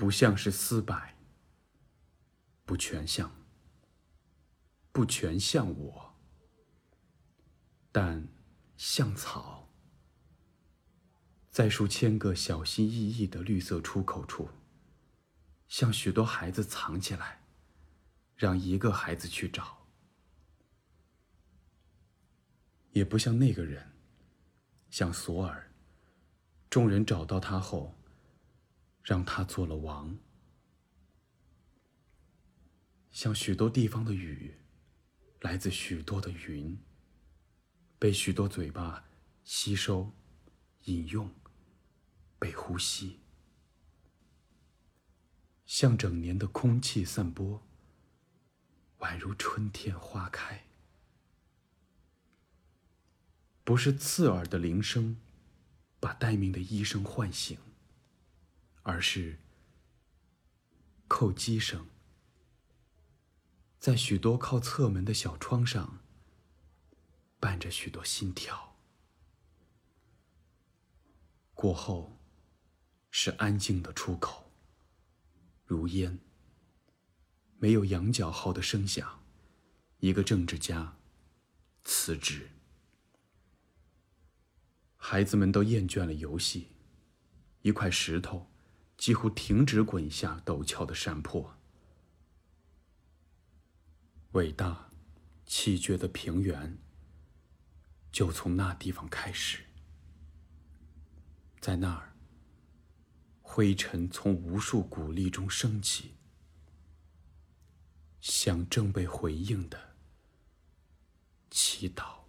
不像是丝柏，不全像，不全像我，但像草，在数千个小心翼翼的绿色出口处，像许多孩子藏起来，让一个孩子去找，也不像那个人，像索尔，众人找到他后。让他做了王，像许多地方的雨，来自许多的云，被许多嘴巴吸收、饮用、被呼吸，像整年的空气散播，宛如春天花开。不是刺耳的铃声，把待命的医生唤醒。而是叩击声，在许多靠侧门的小窗上，伴着许多心跳。过后，是安静的出口，如烟。没有羊角号的声响，一个政治家辞职。孩子们都厌倦了游戏，一块石头。几乎停止滚下陡峭的山坡，伟大、气绝的平原就从那地方开始。在那儿，灰尘从无数谷粒中升起，向正被回应的祈祷。